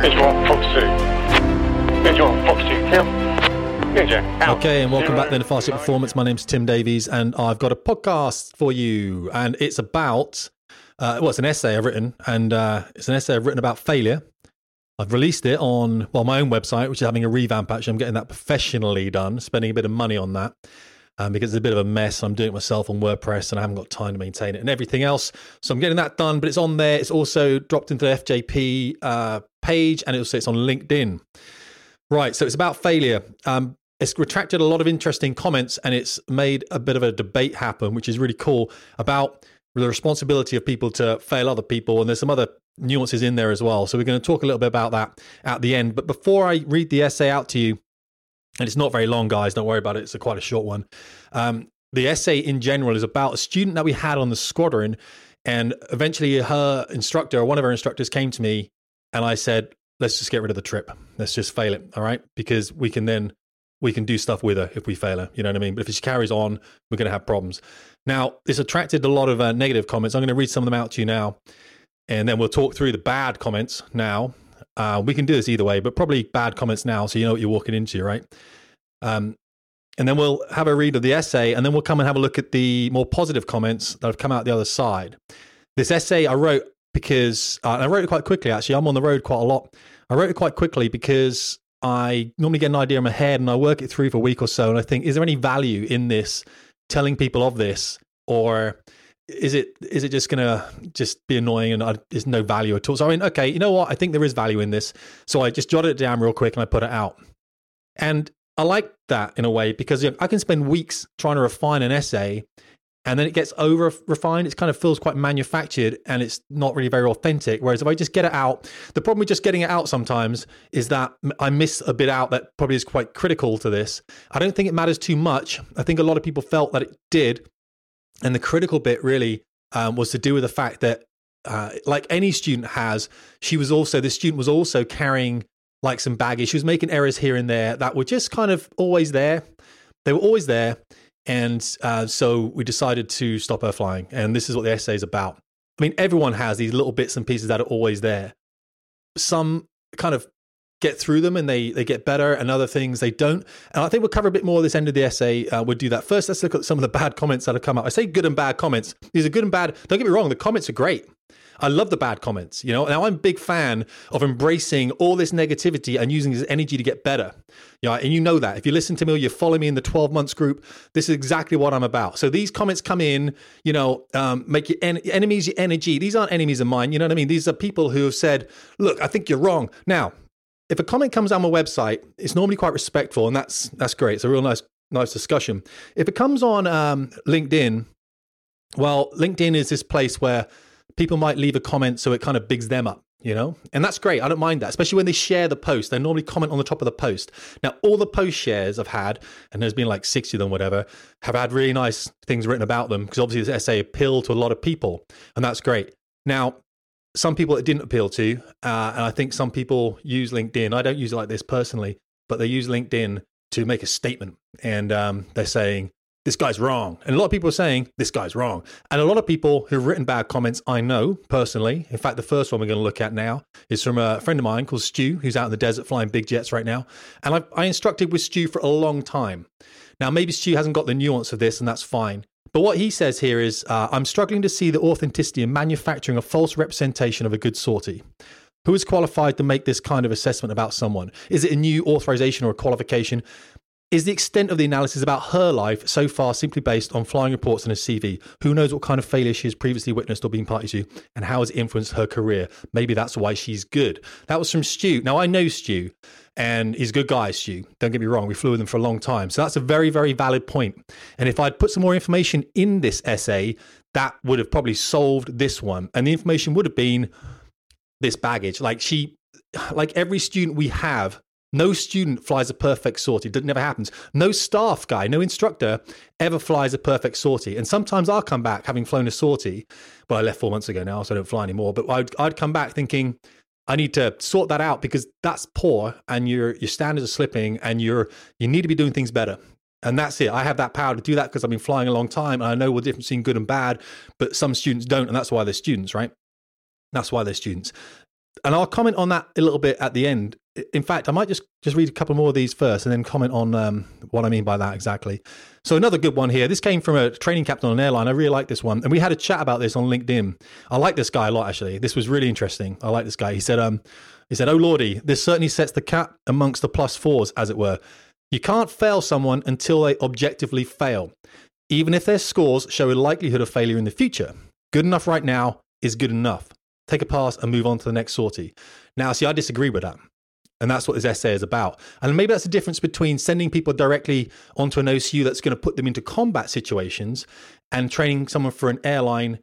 Visual, Fox 2. Visual, Fox 2, kill. Ninja, out. Okay, and welcome back then to Fast Performance. My name's Tim Davies, and I've got a podcast for you, and it's about uh, well, it's an essay I've written, and uh, it's an essay I've written about failure. I've released it on well my own website, which is having a revamp. Actually, I'm getting that professionally done, spending a bit of money on that. Um, because it's a bit of a mess. I'm doing it myself on WordPress and I haven't got time to maintain it and everything else. So I'm getting that done, but it's on there. It's also dropped into the FJP uh, page and it also it's on LinkedIn. Right. So it's about failure. Um, it's retracted a lot of interesting comments and it's made a bit of a debate happen, which is really cool about the responsibility of people to fail other people. And there's some other nuances in there as well. So we're going to talk a little bit about that at the end. But before I read the essay out to you, and it's not very long, guys. Don't worry about it. It's a quite a short one. Um, the essay in general is about a student that we had on the squadron, and eventually her instructor, or one of her instructors, came to me, and I said, "Let's just get rid of the trip. Let's just fail it, all right? Because we can then we can do stuff with her if we fail her. You know what I mean? But if she carries on, we're going to have problems." Now, this attracted a lot of uh, negative comments. I'm going to read some of them out to you now, and then we'll talk through the bad comments now. Uh, we can do this either way, but probably bad comments now, so you know what you're walking into, right? Um, and then we'll have a read of the essay, and then we'll come and have a look at the more positive comments that have come out the other side. This essay I wrote because uh, I wrote it quite quickly. Actually, I'm on the road quite a lot. I wrote it quite quickly because I normally get an idea in my head and I work it through for a week or so, and I think, is there any value in this? Telling people of this, or is it is it just gonna just be annoying and I, there's no value at all? So I mean, okay, you know what? I think there is value in this. So I just jotted it down real quick and I put it out. And I like that in a way because you know, I can spend weeks trying to refine an essay and then it gets over refined. It kind of feels quite manufactured and it's not really very authentic. Whereas if I just get it out, the problem with just getting it out sometimes is that I miss a bit out that probably is quite critical to this. I don't think it matters too much. I think a lot of people felt that it did. And the critical bit really um, was to do with the fact that, uh, like any student has, she was also, this student was also carrying like some baggage. She was making errors here and there that were just kind of always there. They were always there. And uh, so we decided to stop her flying. And this is what the essay is about. I mean, everyone has these little bits and pieces that are always there. Some kind of get through them and they, they get better, and other things they don't. And I think we'll cover a bit more this end of the essay. Uh, we'll do that. First, let's look at some of the bad comments that have come up. I say good and bad comments. These are good and bad. Don't get me wrong, the comments are great. I love the bad comments. You know, now I'm a big fan of embracing all this negativity and using this energy to get better. You know, and you know that if you listen to me or you follow me in the 12 months group, this is exactly what I'm about. So these comments come in, you know, um, make your en- enemies your energy. These aren't enemies of mine. You know what I mean? These are people who have said, "Look, I think you're wrong." Now, if a comment comes on my website, it's normally quite respectful, and that's that's great. It's a real nice nice discussion. If it comes on um, LinkedIn, well, LinkedIn is this place where people might leave a comment so it kind of bigs them up you know? And that's great. I don't mind that especially when they share the post. They normally comment on the top of the post. Now all the post shares i've had and there's been like 60 of them whatever have had really nice things written about them because obviously this essay appealed to a lot of people and that's great. Now some people it didn't appeal to uh, and i think some people use linkedin i don't use it like this personally but they use linkedin to make a statement and um, they're saying this guy's wrong. And a lot of people are saying, this guy's wrong. And a lot of people who've written bad comments, I know personally. In fact, the first one we're going to look at now is from a friend of mine called Stu, who's out in the desert flying big jets right now. And I, I instructed with Stu for a long time. Now, maybe Stu hasn't got the nuance of this, and that's fine. But what he says here is uh, I'm struggling to see the authenticity in manufacturing a false representation of a good sortie. Who is qualified to make this kind of assessment about someone? Is it a new authorization or a qualification? Is the extent of the analysis about her life so far simply based on flying reports and a CV? Who knows what kind of failure she has previously witnessed or been party to, and how has it influenced her career? Maybe that's why she's good. That was from Stu. Now, I know Stu, and he's a good guy, Stu. Don't get me wrong, we flew with him for a long time. So that's a very, very valid point. And if I'd put some more information in this essay, that would have probably solved this one. And the information would have been this baggage. Like she, like every student we have no student flies a perfect sortie. It never happens. No staff guy, no instructor ever flies a perfect sortie. And sometimes I'll come back having flown a sortie. Well, I left four months ago now, so I don't fly anymore. But I'd, I'd come back thinking, I need to sort that out because that's poor and your your standards are slipping and you're you need to be doing things better. And that's it. I have that power to do that because I've been flying a long time and I know the difference between good and bad, but some students don't, and that's why they're students, right? That's why they're students. and I'll comment on that a little bit at the end. In fact, I might just just read a couple more of these first, and then comment on um, what I mean by that exactly. So another good one here. This came from a training captain on an airline. I really like this one, and we had a chat about this on LinkedIn. I like this guy a lot actually. This was really interesting. I like this guy. He said, um, he said, "Oh lordy, this certainly sets the cap amongst the plus fours, as it were. You can't fail someone until they objectively fail, even if their scores show a likelihood of failure in the future. Good enough right now is good enough. Take a pass and move on to the next sortie. Now, see, I disagree with that. And that's what this essay is about. And maybe that's the difference between sending people directly onto an OCU that's going to put them into combat situations and training someone for an airline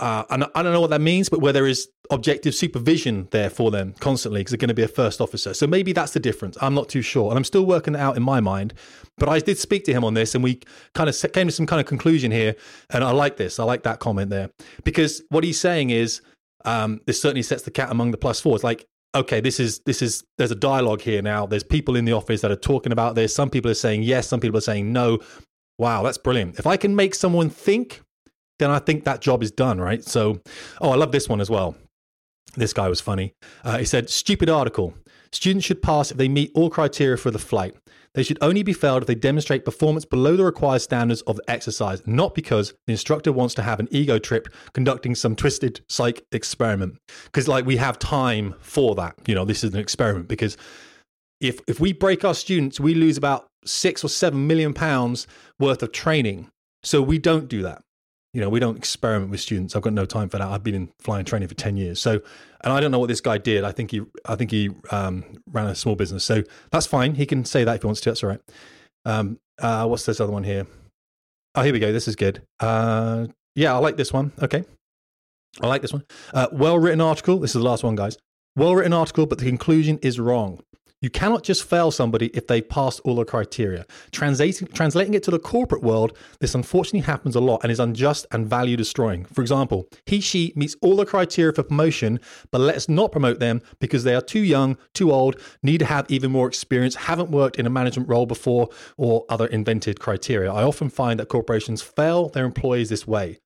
uh, and I don't know what that means, but where there is objective supervision there for them constantly because they're going to be a first officer. So maybe that's the difference. I'm not too sure. And I'm still working it out in my mind. But I did speak to him on this and we kind of came to some kind of conclusion here. And I like this. I like that comment there because what he's saying is um, this certainly sets the cat among the plus fours. Like, okay, this is, this is, there's a dialogue here now. There's people in the office that are talking about this. Some people are saying yes, some people are saying no. Wow, that's brilliant. If I can make someone think, then I think that job is done, right? So, oh, I love this one as well. This guy was funny. Uh, he said, stupid article. Students should pass if they meet all criteria for the flight. They should only be failed if they demonstrate performance below the required standards of the exercise, not because the instructor wants to have an ego trip conducting some twisted psych experiment. Because, like, we have time for that. You know, this is an experiment because if if we break our students, we lose about six or seven million pounds worth of training. So we don't do that you know, we don't experiment with students. I've got no time for that. I've been in flying training for ten years, so and I don't know what this guy did. I think he, I think he um, ran a small business, so that's fine. He can say that if he wants to. That's all right. Um, uh, what's this other one here? Oh, here we go. This is good. Uh, yeah, I like this one. Okay, I like this one. Uh, well written article. This is the last one, guys. Well written article, but the conclusion is wrong. You cannot just fail somebody if they've passed all the criteria. Translating, translating it to the corporate world, this unfortunately happens a lot and is unjust and value destroying. For example, he, she meets all the criteria for promotion, but let's not promote them because they are too young, too old, need to have even more experience, haven't worked in a management role before, or other invented criteria. I often find that corporations fail their employees this way.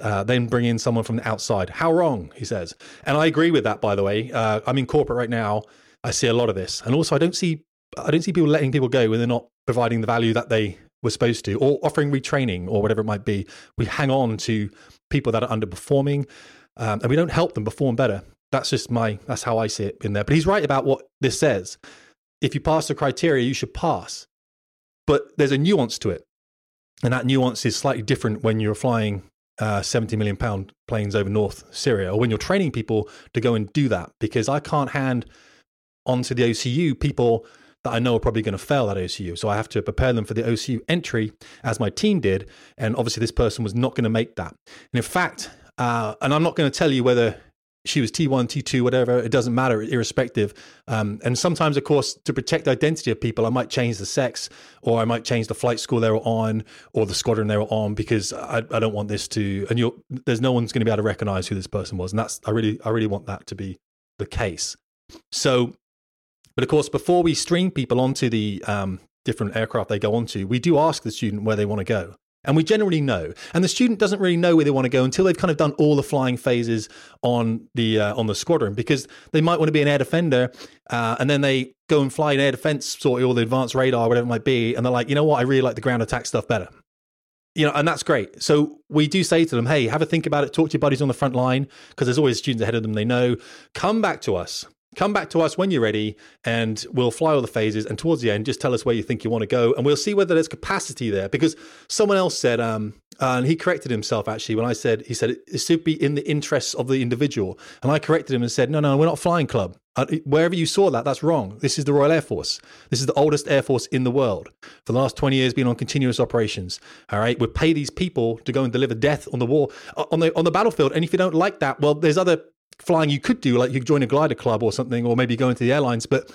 Uh, then bring in someone from the outside. How wrong, he says. And I agree with that, by the way. Uh, I'm in corporate right now I see a lot of this, and also I don't see I don't see people letting people go when they're not providing the value that they were supposed to, or offering retraining or whatever it might be. We hang on to people that are underperforming, um, and we don't help them perform better. That's just my that's how I see it in there. But he's right about what this says. If you pass the criteria, you should pass. But there's a nuance to it, and that nuance is slightly different when you're flying uh, 70 million pound planes over North Syria, or when you're training people to go and do that. Because I can't hand onto the OCU people that I know are probably going to fail that OCU. So I have to prepare them for the OCU entry as my team did. And obviously, this person was not going to make that. And in fact, uh, and I'm not going to tell you whether she was T1, T2, whatever, it doesn't matter, irrespective. Um, and sometimes, of course, to protect the identity of people, I might change the sex or I might change the flight school they were on or the squadron they were on because I, I don't want this to, and there's no one's going to be able to recognize who this person was. And that's, I really, I really want that to be the case. So but of course, before we stream people onto the um, different aircraft they go onto, we do ask the student where they want to go. And we generally know. And the student doesn't really know where they want to go until they've kind of done all the flying phases on the uh, on the squadron because they might want to be an air defender uh, and then they go and fly an air defense sort of all the advanced radar, whatever it might be, and they're like, you know what, I really like the ground attack stuff better. You know, and that's great. So we do say to them, hey, have a think about it, talk to your buddies on the front line, because there's always students ahead of them they know. Come back to us Come back to us when you're ready, and we'll fly all the phases. And towards the end, just tell us where you think you want to go, and we'll see whether there's capacity there. Because someone else said, um, and he corrected himself actually when I said, he said it should be in the interests of the individual, and I corrected him and said, no, no, we're not flying club. Uh, wherever you saw that, that's wrong. This is the Royal Air Force. This is the oldest air force in the world. For the last 20 years, been on continuous operations. All right, we pay these people to go and deliver death on the war, uh, on the on the battlefield. And if you don't like that, well, there's other flying you could do, like you join a glider club or something, or maybe go into the airlines, but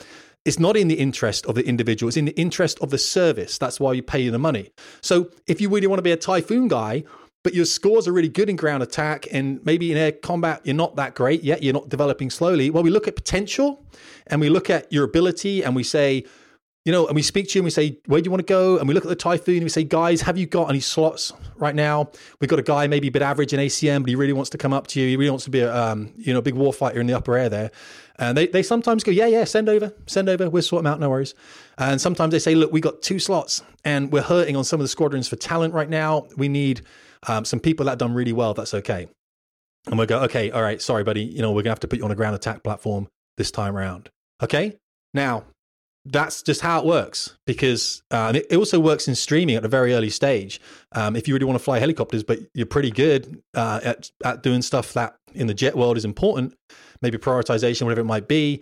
it's not in the interest of the individual. It's in the interest of the service. That's why you pay the money. So if you really want to be a typhoon guy, but your scores are really good in ground attack and maybe in air combat you're not that great yet, you're not developing slowly. Well, we look at potential and we look at your ability and we say, you know, and we speak to you and we say, where do you want to go? And we look at the Typhoon and we say, guys, have you got any slots right now? We've got a guy maybe a bit average in ACM, but he really wants to come up to you. He really wants to be a, um, you know, big warfighter in the upper air there. And they, they sometimes go, yeah, yeah, send over, send over. We'll sort them out, no worries. And sometimes they say, look, we got two slots and we're hurting on some of the squadrons for talent right now. We need um, some people that have done really well. That's okay. And we go, okay, all right, sorry, buddy. You know, we're going to have to put you on a ground attack platform this time around. Okay. Now, that's just how it works because uh, it, also works in streaming at a very early stage. Um, if you really want to fly helicopters, but you're pretty good uh, at, at doing stuff that in the jet world is important, maybe prioritization, whatever it might be,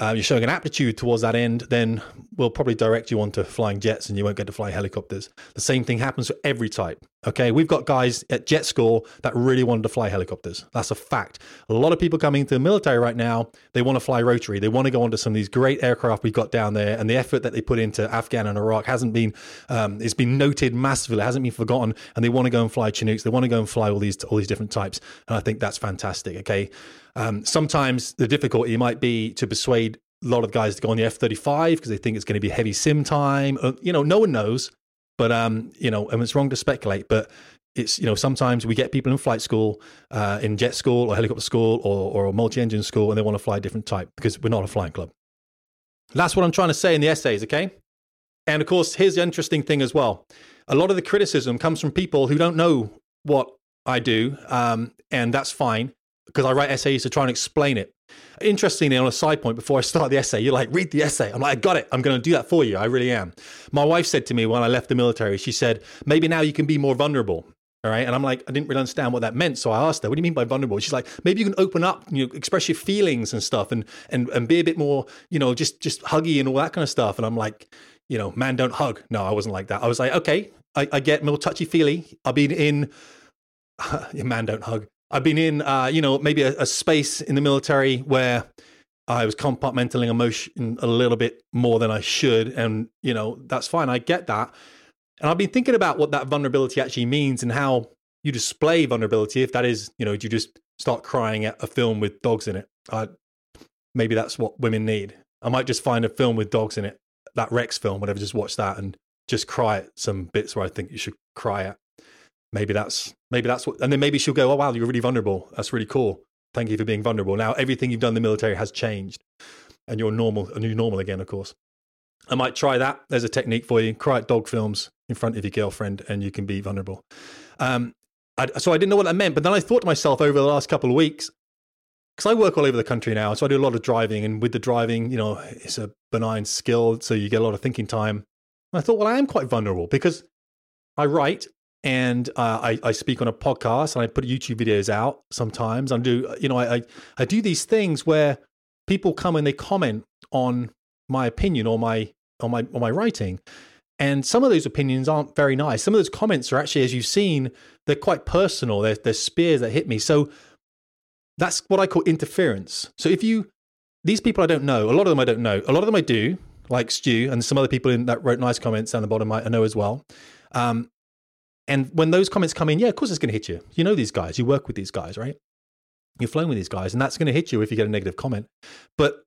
uh, you're showing an aptitude towards that end, then we'll probably direct you onto flying jets and you won't get to fly helicopters. The same thing happens for every type. Okay, we've got guys at jet school that really wanted to fly helicopters. That's a fact. A lot of people coming into the military right now, they want to fly rotary. They want to go onto some of these great aircraft we've got down there, and the effort that they put into Afghan and Iraq hasn't been, um, it's been noted massively. It hasn't been forgotten, and they want to go and fly Chinooks. They want to go and fly all these all these different types, and I think that's fantastic. Okay, um, sometimes the difficulty might be to persuade a lot of guys to go on the F thirty five because they think it's going to be heavy sim time. Uh, you know, no one knows, but um, you know, and it's wrong to speculate. But it's you know sometimes we get people in flight school, uh, in jet school or helicopter school or or multi engine school, and they want to fly a different type because we're not a flying club. That's what I'm trying to say in the essays, okay? And of course, here's the interesting thing as well. A lot of the criticism comes from people who don't know what I do, um, and that's fine because I write essays to try and explain it. Interestingly, on a side point, before I start the essay, you're like, read the essay. I'm like, I got it. I'm going to do that for you. I really am. My wife said to me when I left the military, she said, maybe now you can be more vulnerable. All right. And I'm like, I didn't really understand what that meant. So I asked her, what do you mean by vulnerable? She's like, maybe you can open up, you know, express your feelings and stuff and, and, and be a bit more, you know, just, just huggy and all that kind of stuff. And I'm like, you know, man, don't hug. No, I wasn't like that. I was like, okay, I, I get more touchy feely. I've been in, man, don't hug. I've been in, uh, you know, maybe a, a, space in the military where I was compartmentalizing emotion a little bit more than I should, and you know that's fine. I get that, and I've been thinking about what that vulnerability actually means and how you display vulnerability. If that is, you know, you just start crying at a film with dogs in it. Maybe that's what women need. I might just find a film with dogs in it, that Rex film, whatever. Just watch that and just cry at some bits where I think you should cry at maybe that's maybe that's what and then maybe she'll go oh wow you're really vulnerable. That's really cool. Thank you for being vulnerable. Now everything you've done in the military has changed and you're normal and you're normal again of course. I might try that. There's a technique for you. Cry at dog films in front of your girlfriend and you can be vulnerable. Um, I, so i didn't know what that meant but then i thought to myself over the last couple of weeks because I work all over the country now, so I do a lot of driving, and with the driving, you know, it's a benign skill, so you get a lot of thinking time. And I thought, well, I am quite vulnerable because I write and uh, I, I, speak on a podcast and I put YouTube videos out sometimes. I do, you know, I, I do these things where people come and they comment on my opinion or my on my on my writing, and some of those opinions aren't very nice. Some of those comments are actually, as you've seen, they're quite personal. They're, they're spears that hit me. So that's what I call interference. So if you these people I don't know, a lot of them I don't know, a lot of them I do, like Stu and some other people in that wrote nice comments down the bottom I know as well. Um, and when those comments come in, yeah, of course it's going to hit you. You know these guys, you work with these guys, right? You're flowing with these guys, and that's going to hit you if you get a negative comment. But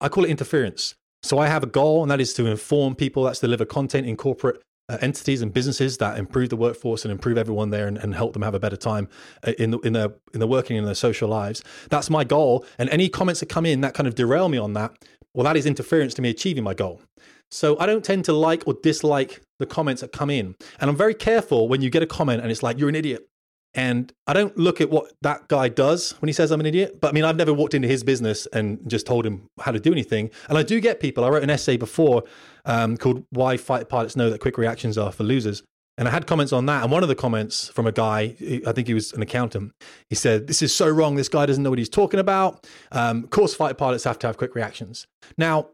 I call it interference. So I have a goal, and that is to inform people, that's deliver content in corporate uh, entities and businesses that improve the workforce and improve everyone there and, and help them have a better time uh, in the, in their in their working and their social lives. That's my goal. And any comments that come in that kind of derail me on that, well, that is interference to me achieving my goal. So I don't tend to like or dislike the comments that come in. And I'm very careful when you get a comment and it's like, you're an idiot. And I don't look at what that guy does when he says I'm an idiot. But I mean, I've never walked into his business and just told him how to do anything. And I do get people. I wrote an essay before um, called Why Fight Pilots Know That Quick Reactions Are for Losers. And I had comments on that. And one of the comments from a guy, I think he was an accountant, he said, This is so wrong. This guy doesn't know what he's talking about. Um, of course, fighter pilots have to have quick reactions. Now,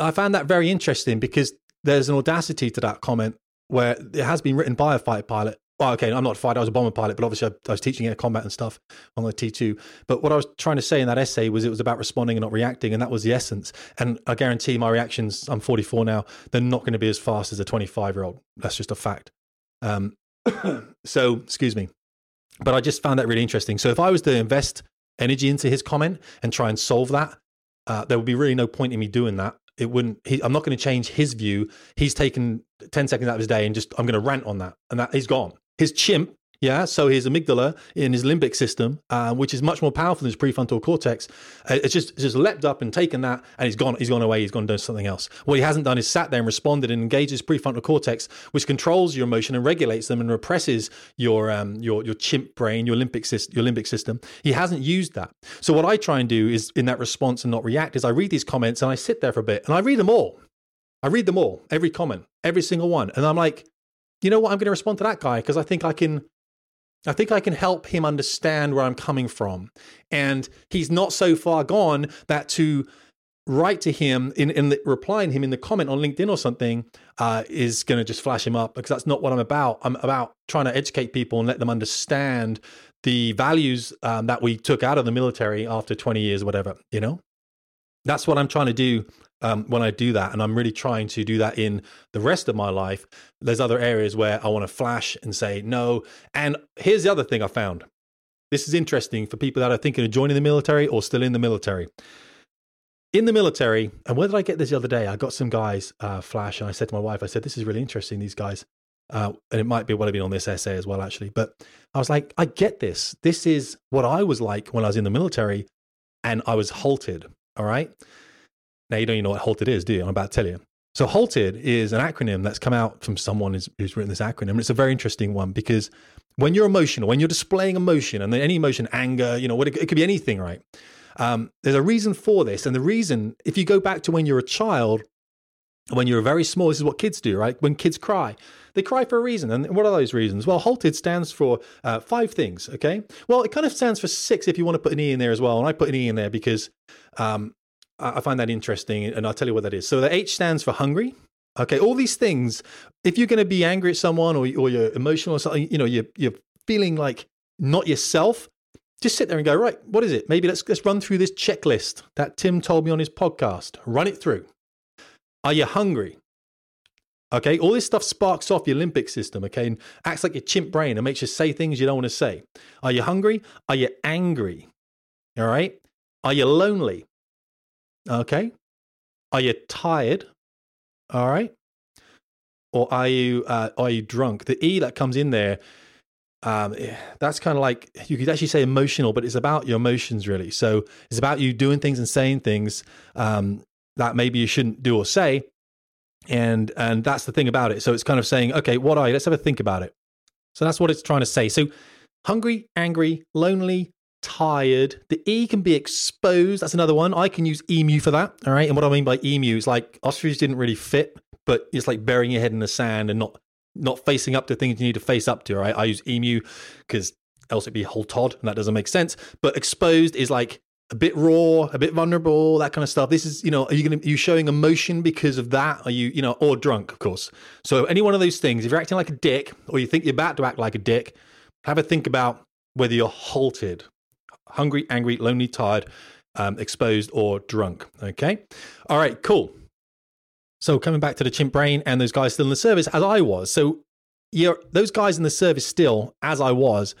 I found that very interesting because there's an audacity to that comment where it has been written by a fighter pilot. Well, okay, I'm not a fighter, I was a bomber pilot, but obviously I, I was teaching air combat and stuff on the T2. But what I was trying to say in that essay was it was about responding and not reacting, and that was the essence. And I guarantee my reactions, I'm 44 now, they're not going to be as fast as a 25 year old. That's just a fact. Um, so, excuse me. But I just found that really interesting. So if I was to invest energy into his comment and try and solve that, uh, there would be really no point in me doing that it wouldn't. He, I'm not going to change his view. He's taken 10 seconds out of his day and just I'm going to rant on that, and that he's gone. His chimp yeah, so his amygdala in his limbic system, uh, which is much more powerful than his prefrontal cortex, uh, it's just it's just leapt up and taken that, and he's gone. He's gone away. He's gone done something else. What he hasn't done is sat there and responded and engaged his prefrontal cortex, which controls your emotion and regulates them and represses your um, your your chimp brain, your limbic system, your limbic system. He hasn't used that. So what I try and do is in that response and not react is I read these comments and I sit there for a bit and I read them all. I read them all, every comment, every single one, and I'm like, you know what? I'm going to respond to that guy because I think I can I think I can help him understand where I'm coming from. And he's not so far gone that to write to him in, in the, replying him in the comment on LinkedIn or something uh, is going to just flash him up because that's not what I'm about. I'm about trying to educate people and let them understand the values um, that we took out of the military after 20 years, whatever, you know? That's what I'm trying to do um, when I do that, and I'm really trying to do that in the rest of my life, there's other areas where I want to flash and say no. And here's the other thing I found. This is interesting for people that are thinking of joining the military or still in the military. In the military, and where did I get this the other day? I got some guys uh, flash, and I said to my wife, I said, "This is really interesting. These guys." Uh, and it might be what I've been on this essay as well, actually. But I was like, I get this. This is what I was like when I was in the military, and I was halted. All right. Now, you don't even know what halted is, do you? I'm about to tell you. So, halted is an acronym that's come out from someone who's, who's written this acronym. It's a very interesting one because when you're emotional, when you're displaying emotion, and any emotion, anger, you know, what it, it could be anything, right? Um, there's a reason for this. And the reason, if you go back to when you're a child, when you're very small, this is what kids do, right? When kids cry, they cry for a reason. And what are those reasons? Well, halted stands for uh, five things, okay? Well, it kind of stands for six if you want to put an E in there as well. And I put an E in there because um, I find that interesting, and I'll tell you what that is. So the H stands for hungry. Okay, all these things. If you're going to be angry at someone, or or you're emotional, or something, you know, you're you're feeling like not yourself. Just sit there and go, right, what is it? Maybe let's let's run through this checklist that Tim told me on his podcast. Run it through. Are you hungry? Okay, all this stuff sparks off your limbic system, okay, and acts like your chimp brain and makes you say things you don't want to say. Are you hungry? Are you angry? All right. Are you lonely? Okay. Are you tired? All right. Or are you uh, are you drunk? The E that comes in there, um, eh, that's kind of like you could actually say emotional, but it's about your emotions really. So it's about you doing things and saying things um, that maybe you shouldn't do or say, and and that's the thing about it. So it's kind of saying, okay, what are you? Let's have a think about it. So that's what it's trying to say. So hungry, angry, lonely, tired. The E can be exposed. That's another one. I can use emu for that. All right. And what I mean by emu is like ostrich didn't really fit, but it's like burying your head in the sand and not not facing up to things you need to face up to. All right. I use emu because else it'd be whole Todd, and that doesn't make sense. But exposed is like a bit raw, a bit vulnerable, that kind of stuff. This is, you know, are you going to, you showing emotion because of that? Are you, you know, or drunk, of course. So any one of those things, if you're acting like a dick or you think you're about to act like a dick, have a think about whether you're halted hungry, angry, lonely, tired, um, exposed, or drunk. Okay. All right, cool. So coming back to the chimp brain and those guys still in the service, as I was. So you're, those guys in the service still, as I was,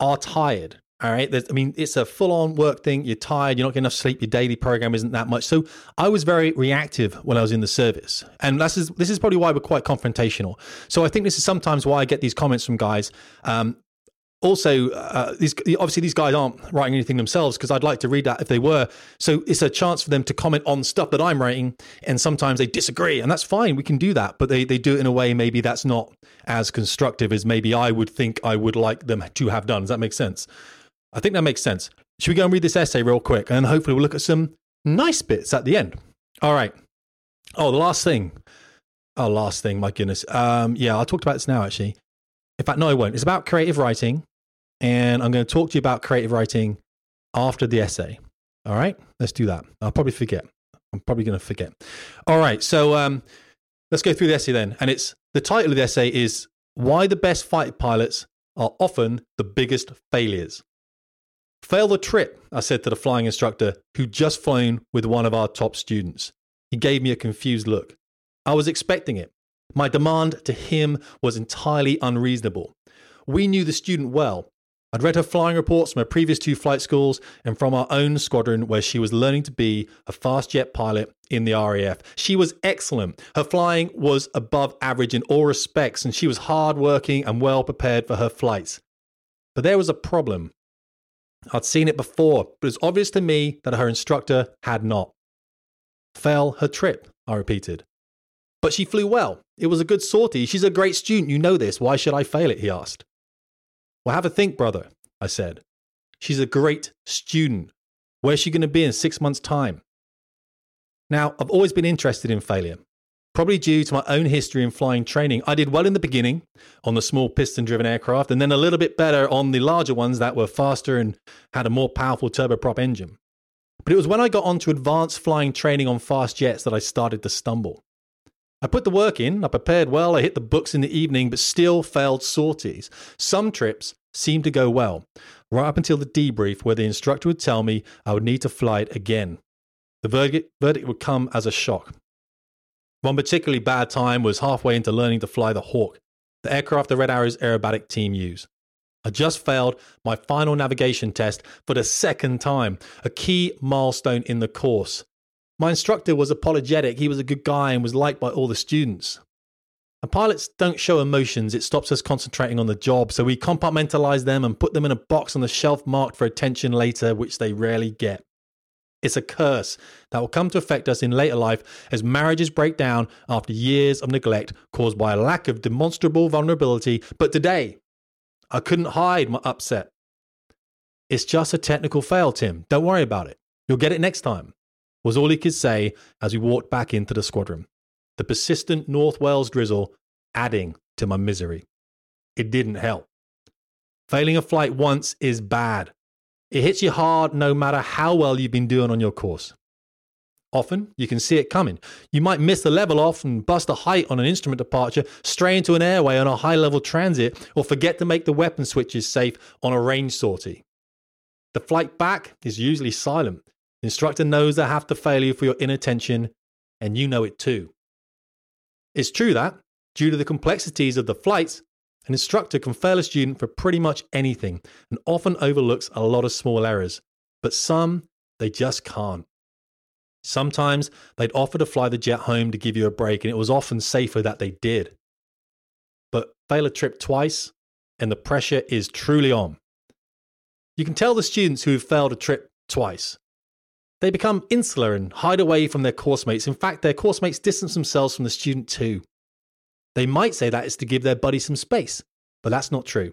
are tired. All right. There's, I mean, it's a full on work thing. You're tired. You're not getting enough sleep. Your daily program isn't that much. So I was very reactive when I was in the service. And this is, this is probably why we're quite confrontational. So I think this is sometimes why I get these comments from guys. Um, also, uh, these obviously these guys aren't writing anything themselves because I'd like to read that if they were. So it's a chance for them to comment on stuff that I'm writing, and sometimes they disagree, and that's fine. We can do that, but they they do it in a way maybe that's not as constructive as maybe I would think I would like them to have done. Does that make sense? I think that makes sense. Should we go and read this essay real quick, and hopefully we'll look at some nice bits at the end. All right. Oh, the last thing. Oh, last thing. My goodness. Um, yeah, I talked about this now actually. In fact, no, I won't. It's about creative writing. And I'm going to talk to you about creative writing after the essay. All right, let's do that. I'll probably forget. I'm probably going to forget. All right, so um, let's go through the essay then. And it's the title of the essay is Why the Best Fighter Pilots Are Often the Biggest Failures. Fail the trip, I said to the flying instructor who'd just flown with one of our top students. He gave me a confused look. I was expecting it. My demand to him was entirely unreasonable. We knew the student well. I'd read her flying reports from her previous two flight schools and from our own squadron where she was learning to be a fast jet pilot in the RAF. She was excellent. Her flying was above average in all respects, and she was hardworking and well prepared for her flights. But there was a problem. I'd seen it before, but it was obvious to me that her instructor had not. Fail her trip, I repeated. But she flew well. It was a good sortie. She's a great student. You know this. Why should I fail it? He asked. Well, have a think, brother, I said. She's a great student. Where's she going to be in six months' time? Now, I've always been interested in failure, probably due to my own history in flying training. I did well in the beginning on the small piston driven aircraft, and then a little bit better on the larger ones that were faster and had a more powerful turboprop engine. But it was when I got onto advanced flying training on fast jets that I started to stumble. I put the work in, I prepared well, I hit the books in the evening, but still failed sorties. Some trips seemed to go well, right up until the debrief where the instructor would tell me I would need to fly it again. The verdict, verdict would come as a shock. One particularly bad time was halfway into learning to fly the Hawk, the aircraft the Red Arrows aerobatic team use. I just failed my final navigation test for the second time, a key milestone in the course. My instructor was apologetic. He was a good guy and was liked by all the students. And pilots don't show emotions, it stops us concentrating on the job. So we compartmentalize them and put them in a box on the shelf marked for attention later, which they rarely get. It's a curse that will come to affect us in later life as marriages break down after years of neglect caused by a lack of demonstrable vulnerability. But today, I couldn't hide my upset. It's just a technical fail, Tim. Don't worry about it. You'll get it next time was all he could say as we walked back into the squadron. The persistent North Wales drizzle adding to my misery. It didn't help. Failing a flight once is bad. It hits you hard no matter how well you've been doing on your course. Often, you can see it coming. You might miss the level off and bust a height on an instrument departure, stray into an airway on a high level transit, or forget to make the weapon switches safe on a range sortie. The flight back is usually silent, the instructor knows they have to fail you for your inattention, and you know it too. It's true that, due to the complexities of the flights, an instructor can fail a student for pretty much anything and often overlooks a lot of small errors, but some they just can't. Sometimes they'd offer to fly the jet home to give you a break, and it was often safer that they did. But fail a trip twice, and the pressure is truly on. You can tell the students who have failed a trip twice they become insular and hide away from their course mates. In fact, their course mates distance themselves from the student too. They might say that is to give their buddy some space, but that's not true.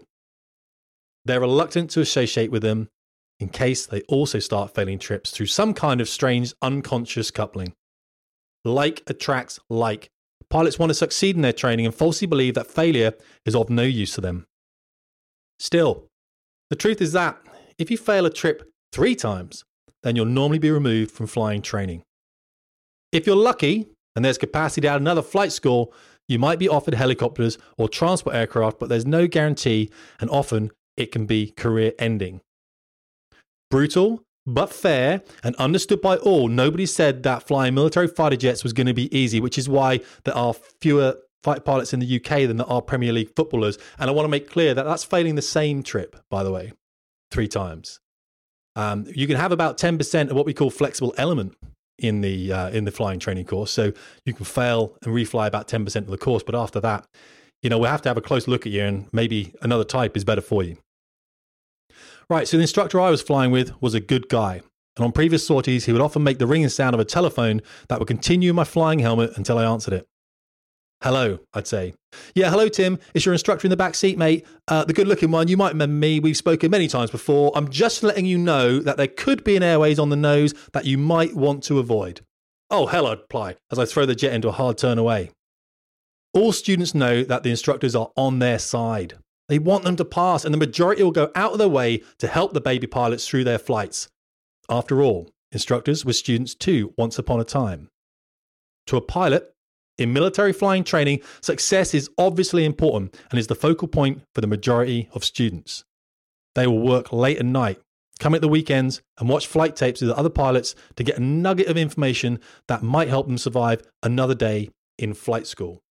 They're reluctant to associate with them in case they also start failing trips through some kind of strange unconscious coupling. Like attracts like. Pilots want to succeed in their training and falsely believe that failure is of no use to them. Still, the truth is that if you fail a trip three times, then you'll normally be removed from flying training. If you're lucky and there's capacity at another flight school, you might be offered helicopters or transport aircraft, but there's no guarantee, and often it can be career ending. Brutal, but fair and understood by all. Nobody said that flying military fighter jets was going to be easy, which is why there are fewer fight pilots in the UK than there are Premier League footballers. And I want to make clear that that's failing the same trip, by the way, three times. Um, you can have about 10% of what we call flexible element in the uh, in the flying training course. So you can fail and refly about 10% of the course, but after that, you know, we have to have a close look at you and maybe another type is better for you. Right, so the instructor I was flying with was a good guy. And on previous sorties, he would often make the ringing sound of a telephone that would continue my flying helmet until I answered it. Hello, I'd say. Yeah, hello, Tim. It's your instructor in the back seat, mate. Uh, the good looking one. You might remember me. We've spoken many times before. I'm just letting you know that there could be an airways on the nose that you might want to avoid. Oh, hell, I'd reply as I throw the jet into a hard turn away. All students know that the instructors are on their side. They want them to pass, and the majority will go out of their way to help the baby pilots through their flights. After all, instructors were students too, once upon a time. To a pilot, in military flying training, success is obviously important and is the focal point for the majority of students. They will work late at night, come at the weekends, and watch flight tapes with other pilots to get a nugget of information that might help them survive another day in flight school.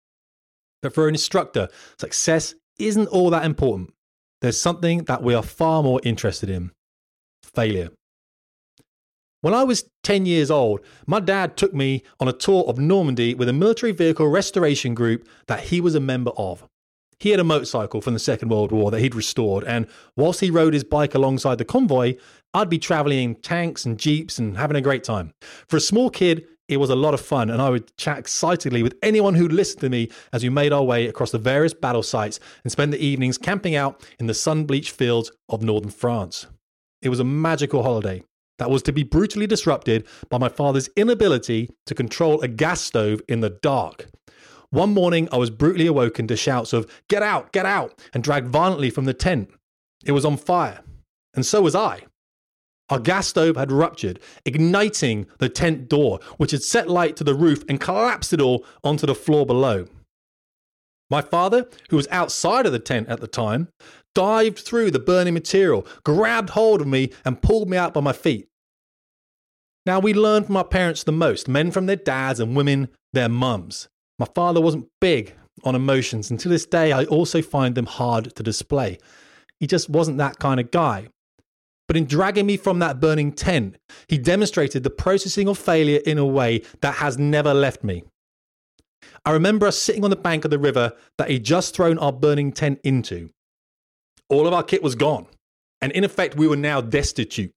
But for an instructor, success isn't all that important. there's something that we are far more interested in failure. When I was 10 years old, my dad took me on a tour of Normandy with a military vehicle restoration group that he was a member of. He had a motorcycle from the Second World War that he'd restored, and whilst he rode his bike alongside the convoy, I'd be traveling in tanks and jeeps and having a great time. For a small kid, it was a lot of fun, and I would chat excitedly with anyone who listened to me as we made our way across the various battle sites and spend the evenings camping out in the sun bleached fields of northern France. It was a magical holiday that was to be brutally disrupted by my father's inability to control a gas stove in the dark. One morning, I was brutally awoken to shouts of, Get out, get out, and dragged violently from the tent. It was on fire, and so was I. Our gas stove had ruptured, igniting the tent door, which had set light to the roof and collapsed it all onto the floor below. My father, who was outside of the tent at the time, dived through the burning material, grabbed hold of me, and pulled me out by my feet. Now, we learn from our parents the most men from their dads and women their mums. My father wasn't big on emotions, and to this day, I also find them hard to display. He just wasn't that kind of guy. But in dragging me from that burning tent, he demonstrated the processing of failure in a way that has never left me. I remember us sitting on the bank of the river that he'd just thrown our burning tent into. All of our kit was gone, and in effect, we were now destitute.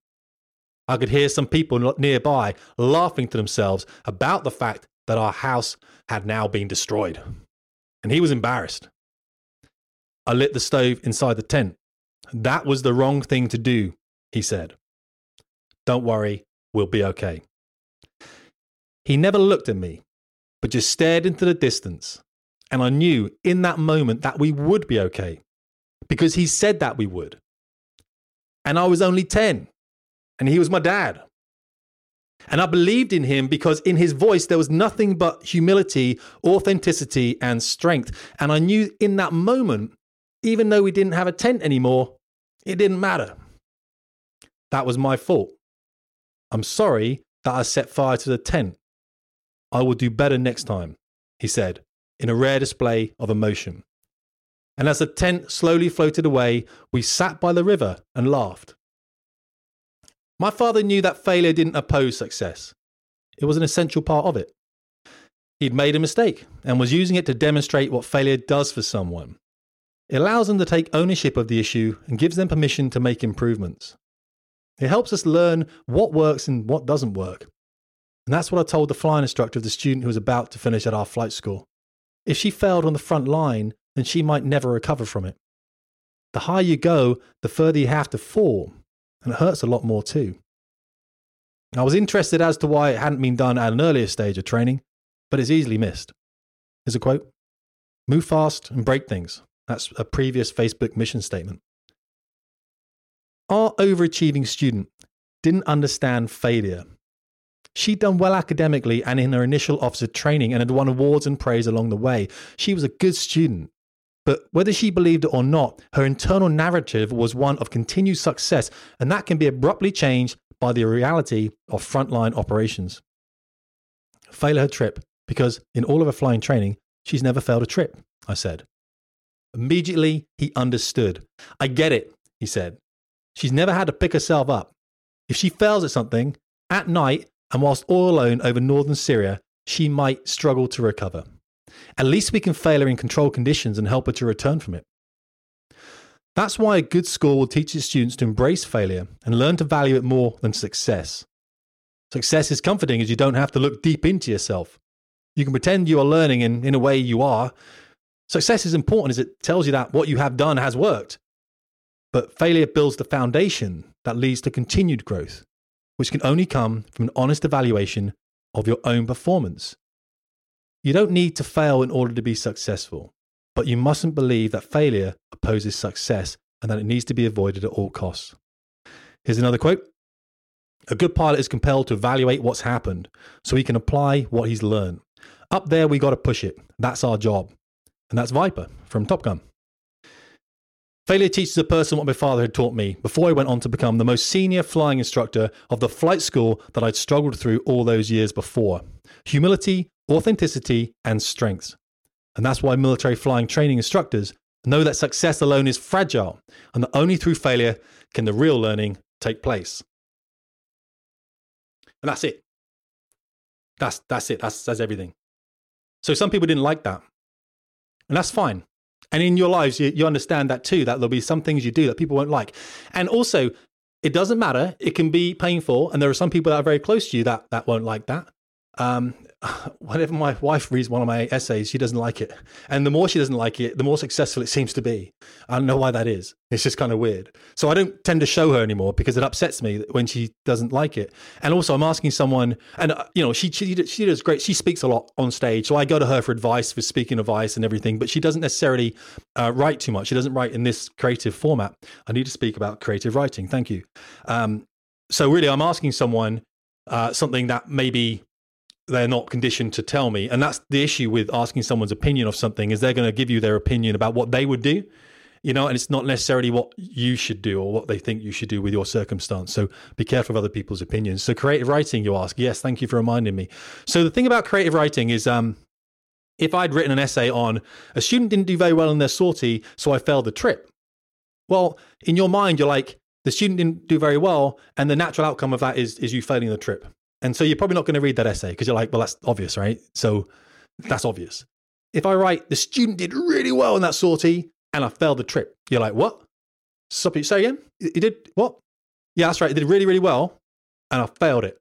I could hear some people nearby laughing to themselves about the fact that our house had now been destroyed. And he was embarrassed. I lit the stove inside the tent. That was the wrong thing to do, he said. Don't worry, we'll be okay. He never looked at me, but just stared into the distance. And I knew in that moment that we would be okay because he said that we would. And I was only 10, and he was my dad. And I believed in him because in his voice there was nothing but humility, authenticity, and strength. And I knew in that moment, even though we didn't have a tent anymore, it didn't matter. That was my fault. I'm sorry that I set fire to the tent. I will do better next time, he said, in a rare display of emotion. And as the tent slowly floated away, we sat by the river and laughed. My father knew that failure didn't oppose success, it was an essential part of it. He'd made a mistake and was using it to demonstrate what failure does for someone. It allows them to take ownership of the issue and gives them permission to make improvements. It helps us learn what works and what doesn't work. And that's what I told the flying instructor of the student who was about to finish at our flight school. If she failed on the front line, then she might never recover from it. The higher you go, the further you have to fall, and it hurts a lot more too. I was interested as to why it hadn't been done at an earlier stage of training, but it's easily missed. Here's a quote Move fast and break things. That's a previous Facebook mission statement. Our overachieving student didn't understand failure. She'd done well academically and in her initial officer training and had won awards and praise along the way. She was a good student. But whether she believed it or not, her internal narrative was one of continued success, and that can be abruptly changed by the reality of frontline operations. Fail her trip because in all of her flying training, she's never failed a trip, I said. Immediately, he understood. I get it, he said. She's never had to pick herself up. If she fails at something, at night, and whilst all alone over northern Syria, she might struggle to recover. At least we can fail her in controlled conditions and help her to return from it. That's why a good school will teach its students to embrace failure and learn to value it more than success. Success is comforting as you don't have to look deep into yourself. You can pretend you are learning, and in a way, you are. Success is important as it tells you that what you have done has worked. But failure builds the foundation that leads to continued growth, which can only come from an honest evaluation of your own performance. You don't need to fail in order to be successful, but you mustn't believe that failure opposes success and that it needs to be avoided at all costs. Here's another quote A good pilot is compelled to evaluate what's happened so he can apply what he's learned. Up there, we got to push it. That's our job. And that's Viper from Top Gun. Failure teaches a person what my father had taught me before I went on to become the most senior flying instructor of the flight school that I'd struggled through all those years before humility, authenticity, and strength. And that's why military flying training instructors Know that success alone is fragile, and that only through failure can the real learning take place. And that's it. That's that's it. That's that's everything. So some people didn't like that. And that's fine. And in your lives, you, you understand that too, that there'll be some things you do that people won't like. And also, it doesn't matter. It can be painful. And there are some people that are very close to you that, that won't like that. Um, whenever my wife reads one of my essays, she doesn't like it. And the more she doesn't like it, the more successful it seems to be. I don't know why that is. It's just kind of weird. So I don't tend to show her anymore because it upsets me when she doesn't like it. And also, I'm asking someone, and uh, you know, she, she she does great. She speaks a lot on stage, so I go to her for advice for speaking advice and everything. But she doesn't necessarily uh, write too much. She doesn't write in this creative format. I need to speak about creative writing. Thank you. Um, so really, I'm asking someone uh, something that maybe they're not conditioned to tell me. And that's the issue with asking someone's opinion of something is they're going to give you their opinion about what they would do you know and it's not necessarily what you should do or what they think you should do with your circumstance. So be careful of other people's opinions. So creative writing you ask. Yes thank you for reminding me. So the thing about creative writing is um if i'd written an essay on a student didn't do very well in their sortie so i failed the trip. Well in your mind you're like the student didn't do very well and the natural outcome of that is is you failing the trip and so you're probably not going to read that essay because you're like, well, that's obvious, right? So that's obvious. If I write, the student did really well in that sortie and I failed the trip, you're like, what? It. Say again? He did what? Yeah, that's right. He did really, really well and I failed it.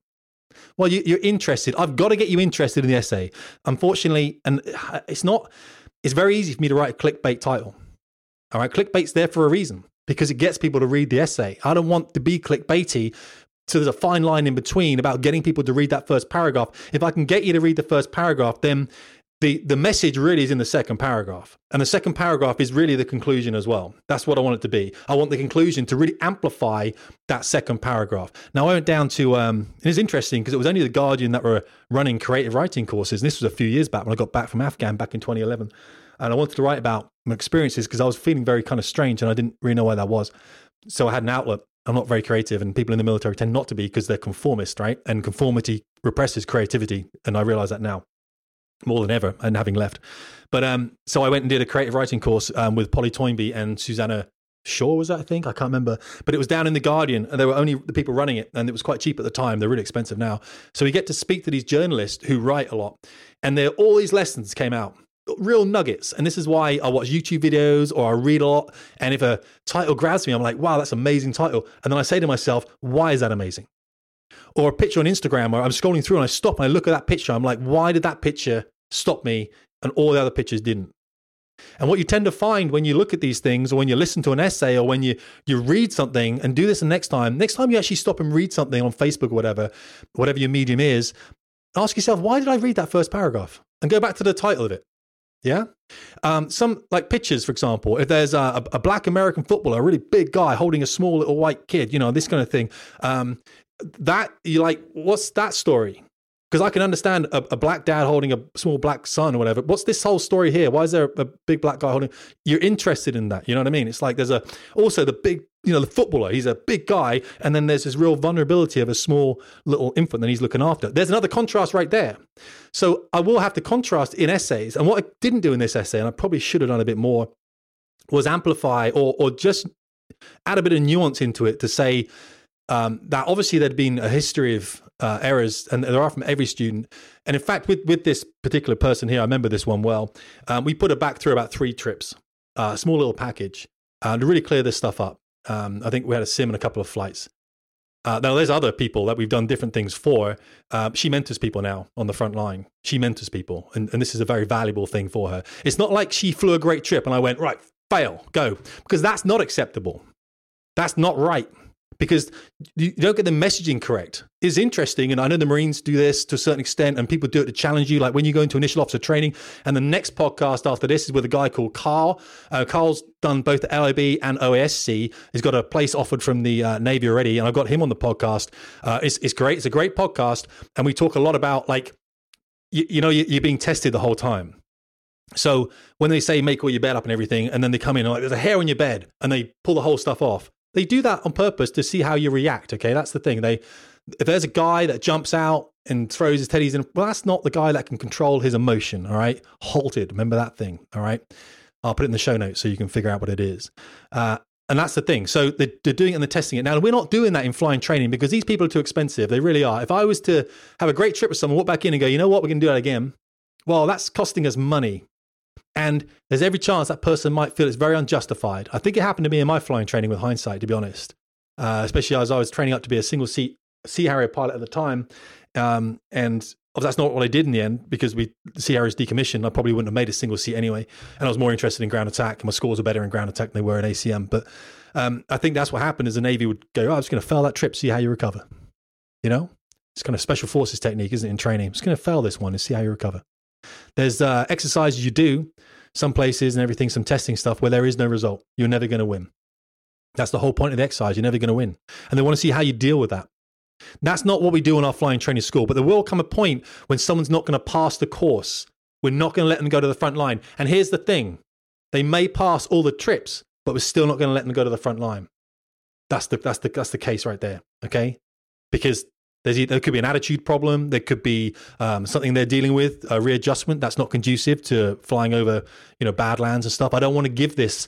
Well, you, are interested. I've got to get you interested in the essay. Unfortunately, and uh, it's not, it's very easy for me to write a clickbait title. All right, clickbait's there for a reason because it gets people to read the essay. I don't want to be clickbaity so there's a fine line in between about getting people to read that first paragraph. If I can get you to read the first paragraph, then the, the message really is in the second paragraph. And the second paragraph is really the conclusion as well. That's what I want it to be. I want the conclusion to really amplify that second paragraph. Now, I went down to, um, and it's interesting because it was only The Guardian that were running creative writing courses. And this was a few years back when I got back from Afghan back in 2011. And I wanted to write about my experiences because I was feeling very kind of strange and I didn't really know why that was. So I had an outlet. I'm not very creative, and people in the military tend not to be because they're conformist, right? And conformity represses creativity, and I realize that now more than ever, and having left. But um, so I went and did a creative writing course um, with Polly Toynbee and Susanna Shaw was that I think I can't remember, but it was down in the Guardian, and there were only the people running it, and it was quite cheap at the time. They're really expensive now, so we get to speak to these journalists who write a lot, and there all these lessons came out real nuggets. And this is why I watch YouTube videos or I read a lot. And if a title grabs me, I'm like, wow, that's an amazing title. And then I say to myself, why is that amazing? Or a picture on Instagram where I'm scrolling through and I stop and I look at that picture. I'm like, why did that picture stop me and all the other pictures didn't? And what you tend to find when you look at these things, or when you listen to an essay, or when you you read something, and do this the next time. Next time you actually stop and read something on Facebook or whatever, whatever your medium is, ask yourself, why did I read that first paragraph? And go back to the title of it. Yeah. Um, some like pictures, for example, if there's a, a, black American footballer, a really big guy holding a small little white kid, you know, this kind of thing. Um, that you like, what's that story? Because I can understand a, a, black dad holding a small black son or whatever. What's this whole story here? Why is there a, a big black guy holding? You're interested in that. You know what I mean? It's like there's a also the big you know, the footballer, he's a big guy, and then there's this real vulnerability of a small little infant that he's looking after. There's another contrast right there. So I will have to contrast in essays. And what I didn't do in this essay, and I probably should have done a bit more, was amplify or or just add a bit of nuance into it to say um, that obviously there'd been a history of uh, errors, and there are from every student. And in fact, with with this particular person here, I remember this one well. Um, we put her back through about three trips, uh, small little package, uh, to really clear this stuff up. Um, I think we had a sim and a couple of flights. Uh, now, there's other people that we've done different things for. Uh, she mentors people now on the front line. She mentors people, and, and this is a very valuable thing for her. It's not like she flew a great trip and I went, right, fail, go, because that's not acceptable. That's not right because you don't get the messaging correct. It's interesting, and I know the Marines do this to a certain extent, and people do it to challenge you. Like when you go into initial officer training, and the next podcast after this is with a guy called Carl. Uh, Carl's done both the AIB and OASC. He's got a place offered from the uh, Navy already, and I've got him on the podcast. Uh, it's, it's great. It's a great podcast, and we talk a lot about like, you, you know, you're being tested the whole time. So when they say make all your bed up and everything, and then they come in and like there's a hair on your bed, and they pull the whole stuff off. They do that on purpose to see how you react. Okay, that's the thing. They if there's a guy that jumps out and throws his teddies in, well, that's not the guy that can control his emotion. All right, halted. Remember that thing. All right. I'll put it in the show notes so you can figure out what it is. Uh, and that's the thing. So they're, they're doing it and they're testing it. Now, we're not doing that in flying training because these people are too expensive. They really are. If I was to have a great trip with someone, walk back in and go, you know what, we're going to do that again. Well, that's costing us money. And there's every chance that person might feel it's very unjustified. I think it happened to me in my flying training with hindsight, to be honest, uh, especially as I was training up to be a single seat Sea Harrier pilot at the time. Um, and that's not what I did in the end because we Sea Harriers decommissioned. I probably wouldn't have made a single seat anyway. And I was more interested in ground attack. And my scores were better in ground attack than they were in ACM. But um, I think that's what happened is the Navy would go, oh, I'm just going to fail that trip, see how you recover. You know, it's kind of special forces technique, isn't it, in training? I'm just going to fail this one and see how you recover. There's uh, exercises you do, some places and everything, some testing stuff where there is no result. You're never going to win. That's the whole point of the exercise. You're never going to win. And they want to see how you deal with that. That's not what we do in our flying training school, but there will come a point when someone's not going to pass the course. We're not going to let them go to the front line. And here's the thing they may pass all the trips, but we're still not going to let them go to the front line. That's the, that's the, that's the case right there. Okay. Because there's, there could be an attitude problem. There could be um, something they're dealing with, a readjustment that's not conducive to flying over, you know, badlands and stuff. I don't want to give this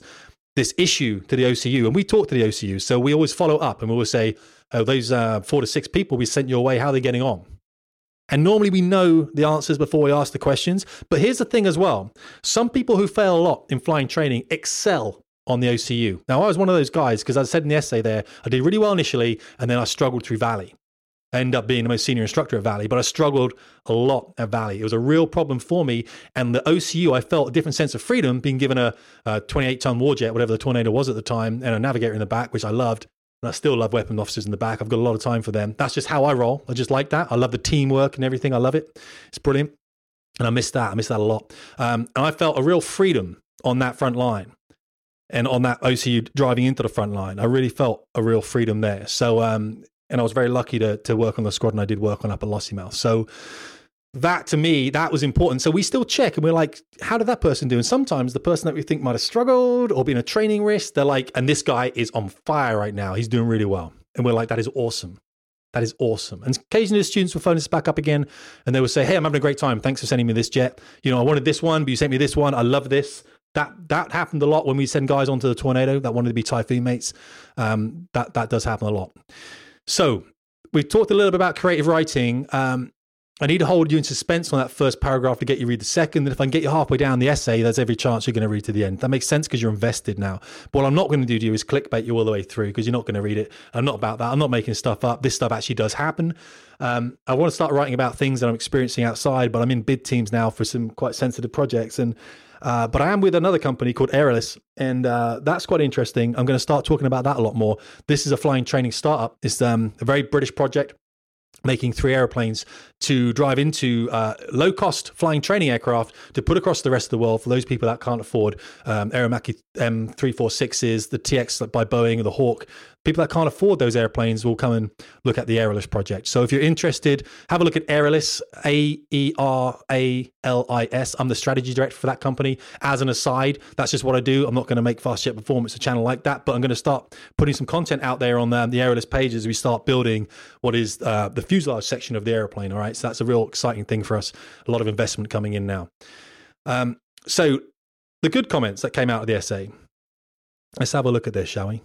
this issue to the OCU, and we talk to the OCU, so we always follow up and we always say, "Oh, those uh, four to six people we sent your way, how are they getting on?" And normally we know the answers before we ask the questions. But here's the thing as well: some people who fail a lot in flying training excel on the OCU. Now, I was one of those guys because I said in the essay there, I did really well initially, and then I struggled through Valley. I ended up being the most senior instructor at Valley, but I struggled a lot at Valley. It was a real problem for me. And the OCU, I felt a different sense of freedom being given a, a 28 ton warjet, whatever the Tornado was at the time, and a navigator in the back, which I loved. And I still love weapon officers in the back. I've got a lot of time for them. That's just how I roll. I just like that. I love the teamwork and everything. I love it. It's brilliant. And I miss that. I miss that a lot. Um, and I felt a real freedom on that front line and on that OCU driving into the front line. I really felt a real freedom there. So um, and I was very lucky to to work on the squadron and I did work on up at Lossiemouth. So that to me, that was important. So we still check and we're like, how did that person do? And sometimes the person that we think might have struggled or been a training risk, they're like, and this guy is on fire right now. He's doing really well. And we're like, that is awesome. That is awesome. And occasionally the students will phone us back up again and they will say, Hey, I'm having a great time. Thanks for sending me this jet. You know, I wanted this one, but you sent me this one. I love this. That that happened a lot when we send guys onto the tornado that wanted to be typhoon mates. Um, that that does happen a lot. So we've talked a little bit about creative writing. Um, I need to hold you in suspense on that first paragraph to get you read the second. And if I can get you halfway down the essay, there's every chance you're going to read to the end. That makes sense because you're invested now. But what I'm not going to do to you is clickbait you all the way through because you're not going to read it. I'm not about that. I'm not making stuff up. This stuff actually does happen. Um, I want to start writing about things that I'm experiencing outside, but I'm in bid teams now for some quite sensitive projects. And uh, but I am with another company called Aeralis, and uh, that's quite interesting. I'm going to start talking about that a lot more. This is a flying training startup. It's um, a very British project making three airplanes to drive into uh, low cost flying training aircraft to put across the rest of the world for those people that can't afford um, Aermacchi M346s, the TX by Boeing, the Hawk people that can't afford those airplanes will come and look at the Aeralis project. So if you're interested, have a look at Aeralis, A E R A L I S. I'm the strategy director for that company. As an aside, that's just what I do. I'm not going to make Fast Jet Performance a channel like that, but I'm going to start putting some content out there on um, the Aeralis page as we start building what is uh, the fuselage section of the airplane. All right, so that's a real exciting thing for us. A lot of investment coming in now. Um, so the good comments that came out of the essay. Let's have a look at this, shall we?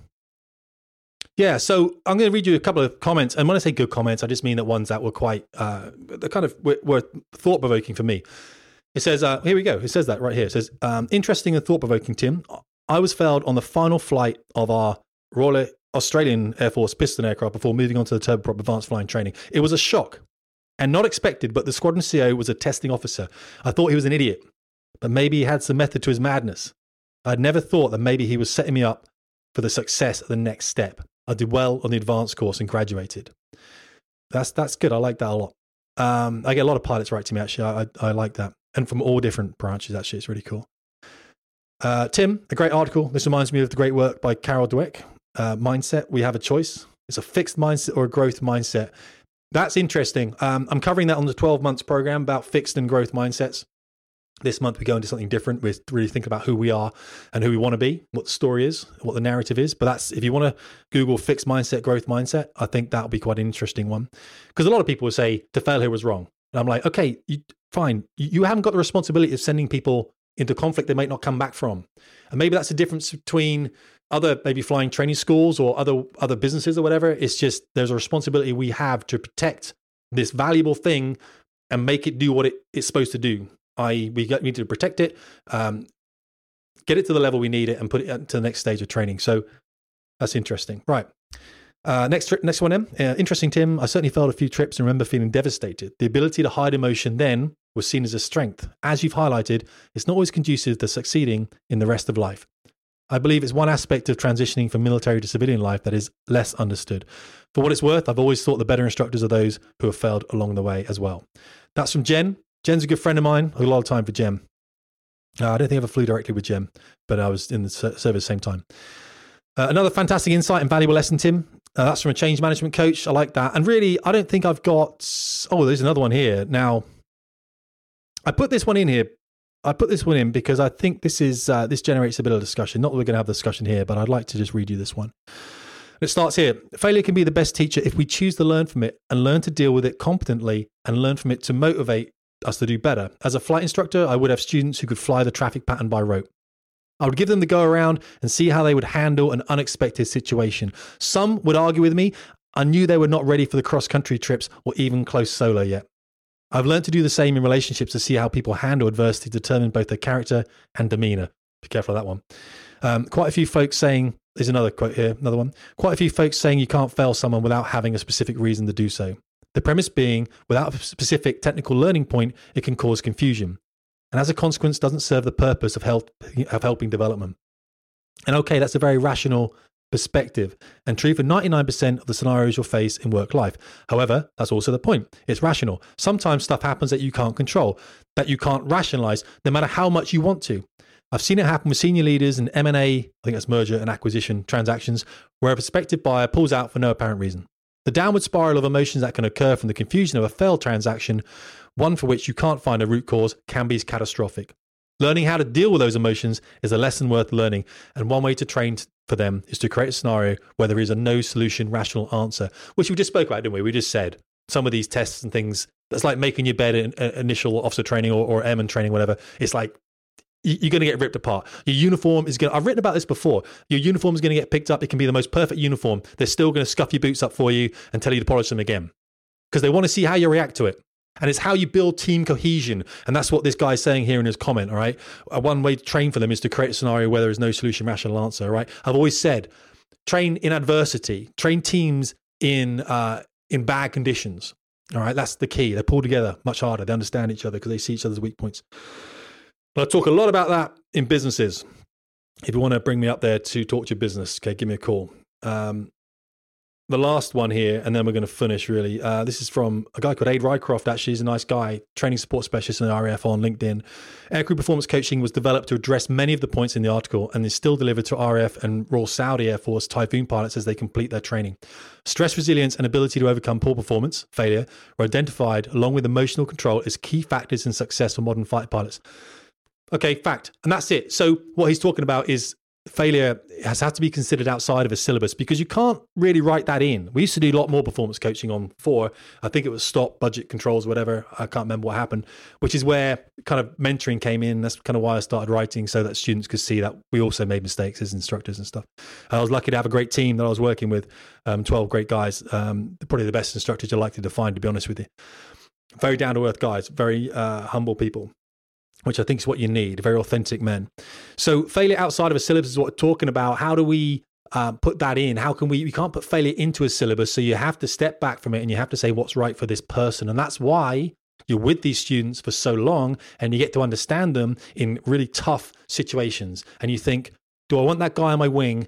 Yeah, so I'm going to read you a couple of comments, and when I say good comments, I just mean that ones that were quite, uh, the kind of were, were thought provoking for me. It says, uh, here we go. It says that right here. It says, um, interesting and thought provoking, Tim. I was failed on the final flight of our Royal Australian Air Force piston aircraft before moving on to the turboprop advanced flying training. It was a shock and not expected, but the squadron CO was a testing officer. I thought he was an idiot, but maybe he had some method to his madness. I'd never thought that maybe he was setting me up for the success of the next step. I did well on the advanced course and graduated. That's that's good. I like that a lot. Um, I get a lot of pilots write to me actually. I, I, I like that, and from all different branches. Actually, it's really cool. Uh, Tim, a great article. This reminds me of the great work by Carol Dweck. Uh, mindset. We have a choice. It's a fixed mindset or a growth mindset. That's interesting. Um, I'm covering that on the 12 months program about fixed and growth mindsets. This month we go into something different. We really think about who we are and who we want to be, what the story is, what the narrative is. But that's if you want to Google fixed mindset, growth mindset, I think that'll be quite an interesting one. Because a lot of people will say to fail here was wrong. And I'm like, okay, you, fine. You haven't got the responsibility of sending people into conflict they might not come back from. And maybe that's the difference between other maybe flying training schools or other other businesses or whatever. It's just there's a responsibility we have to protect this valuable thing and make it do what it, it's supposed to do. I we need to protect it, um, get it to the level we need it, and put it to the next stage of training. So that's interesting, right? Uh, next, trip, next one, M. Uh, interesting, Tim. I certainly failed a few trips and remember feeling devastated. The ability to hide emotion then was seen as a strength. As you've highlighted, it's not always conducive to succeeding in the rest of life. I believe it's one aspect of transitioning from military to civilian life that is less understood. For what it's worth, I've always thought the better instructors are those who have failed along the way as well. That's from Jen. Jen's a good friend of mine. A lot of time for Jen. Uh, I don't think I ever flew directly with Jen, but I was in the service the same time. Uh, another fantastic insight and valuable lesson, Tim. Uh, that's from a change management coach. I like that. And really, I don't think I've got. Oh, there's another one here. Now, I put this one in here. I put this one in because I think this is uh, this generates a bit of discussion. Not that we're going to have the discussion here, but I'd like to just read you this one. It starts here. Failure can be the best teacher if we choose to learn from it and learn to deal with it competently and learn from it to motivate us to do better. As a flight instructor, I would have students who could fly the traffic pattern by rote. I would give them the go around and see how they would handle an unexpected situation. Some would argue with me. I knew they were not ready for the cross country trips or even close solo yet. I've learned to do the same in relationships to see how people handle adversity, determine both their character and demeanor. Be careful of that one. Um, quite a few folks saying, there's another quote here, another one. Quite a few folks saying you can't fail someone without having a specific reason to do so. The premise being, without a specific technical learning point, it can cause confusion. And as a consequence, doesn't serve the purpose of, help, of helping development. And okay, that's a very rational perspective and true for 99% of the scenarios you'll face in work life. However, that's also the point. It's rational. Sometimes stuff happens that you can't control, that you can't rationalize, no matter how much you want to. I've seen it happen with senior leaders in M&A, I think that's merger and acquisition transactions, where a prospective buyer pulls out for no apparent reason. The downward spiral of emotions that can occur from the confusion of a failed transaction, one for which you can't find a root cause, can be catastrophic. Learning how to deal with those emotions is a lesson worth learning, and one way to train for them is to create a scenario where there is a no solution rational answer, which we just spoke about, didn't we? We just said some of these tests and things. That's like making your bed in, uh, initial officer training or, or airman training, whatever. It's like you're going to get ripped apart. Your uniform is going to, I've written about this before. Your uniform is going to get picked up. It can be the most perfect uniform. They're still going to scuff your boots up for you and tell you to polish them again because they want to see how you react to it. And it's how you build team cohesion. And that's what this guy's saying here in his comment, all right? One way to train for them is to create a scenario where there is no solution, rational answer, right? I've always said, train in adversity, train teams in, uh, in bad conditions. All right, that's the key. They pull together much harder. They understand each other because they see each other's weak points. But I talk a lot about that in businesses. If you want to bring me up there to talk to your business, okay, give me a call. Um, the last one here, and then we're going to finish really. Uh, this is from a guy called Ade Rycroft. Actually, he's a nice guy, training support specialist in the RAF on LinkedIn. Aircrew performance coaching was developed to address many of the points in the article and is still delivered to RAF and Royal Saudi Air Force Typhoon pilots as they complete their training. Stress resilience and ability to overcome poor performance, failure, were identified along with emotional control as key factors in success for modern fighter pilots. Okay, fact. And that's it. So what he's talking about is failure has had to be considered outside of a syllabus because you can't really write that in. We used to do a lot more performance coaching on four. I think it was stop, budget controls, whatever. I can't remember what happened, which is where kind of mentoring came in. That's kind of why I started writing so that students could see that we also made mistakes as instructors and stuff. And I was lucky to have a great team that I was working with, um, 12 great guys, um, probably the best instructors you're likely to find, to be honest with you. Very down to earth guys, very uh, humble people which I think is what you need, very authentic men. So failure outside of a syllabus is what we're talking about. How do we uh, put that in? How can we? We can't put failure into a syllabus, so you have to step back from it and you have to say what's right for this person, and that's why you're with these students for so long, and you get to understand them in really tough situations, and you think, do I want that guy on my wing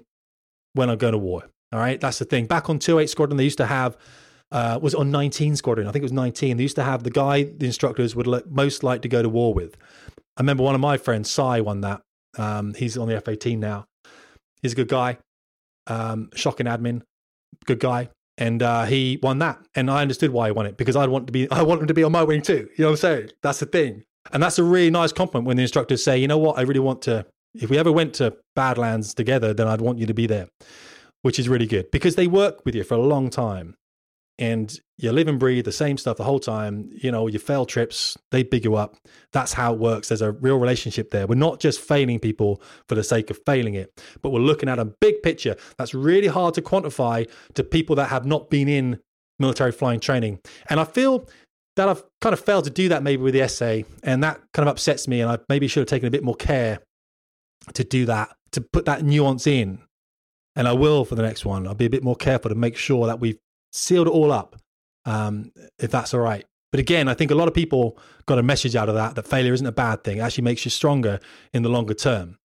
when I'm going to war? All right, that's the thing. Back on 28 Squadron, they used to have uh, was on 19 Squadron. I think it was 19. They used to have the guy the instructors would most like to go to war with. I remember one of my friends, Sai, won that. Um, he's on the F 18 now. He's a good guy, um, shocking admin, good guy. And uh, he won that. And I understood why he won it because I want to be, I want him to be on my wing too. You know what I'm saying? That's the thing. And that's a really nice compliment when the instructors say, you know what, I really want to, if we ever went to Badlands together, then I'd want you to be there, which is really good because they work with you for a long time. And you live and breathe the same stuff the whole time. You know, you fail trips, they big you up. That's how it works. There's a real relationship there. We're not just failing people for the sake of failing it, but we're looking at a big picture that's really hard to quantify to people that have not been in military flying training. And I feel that I've kind of failed to do that maybe with the essay, and that kind of upsets me. And I maybe should have taken a bit more care to do that, to put that nuance in. And I will for the next one. I'll be a bit more careful to make sure that we've sealed it all up, um, if that's all right. But again, I think a lot of people got a message out of that that failure isn't a bad thing. It actually makes you stronger in the longer term.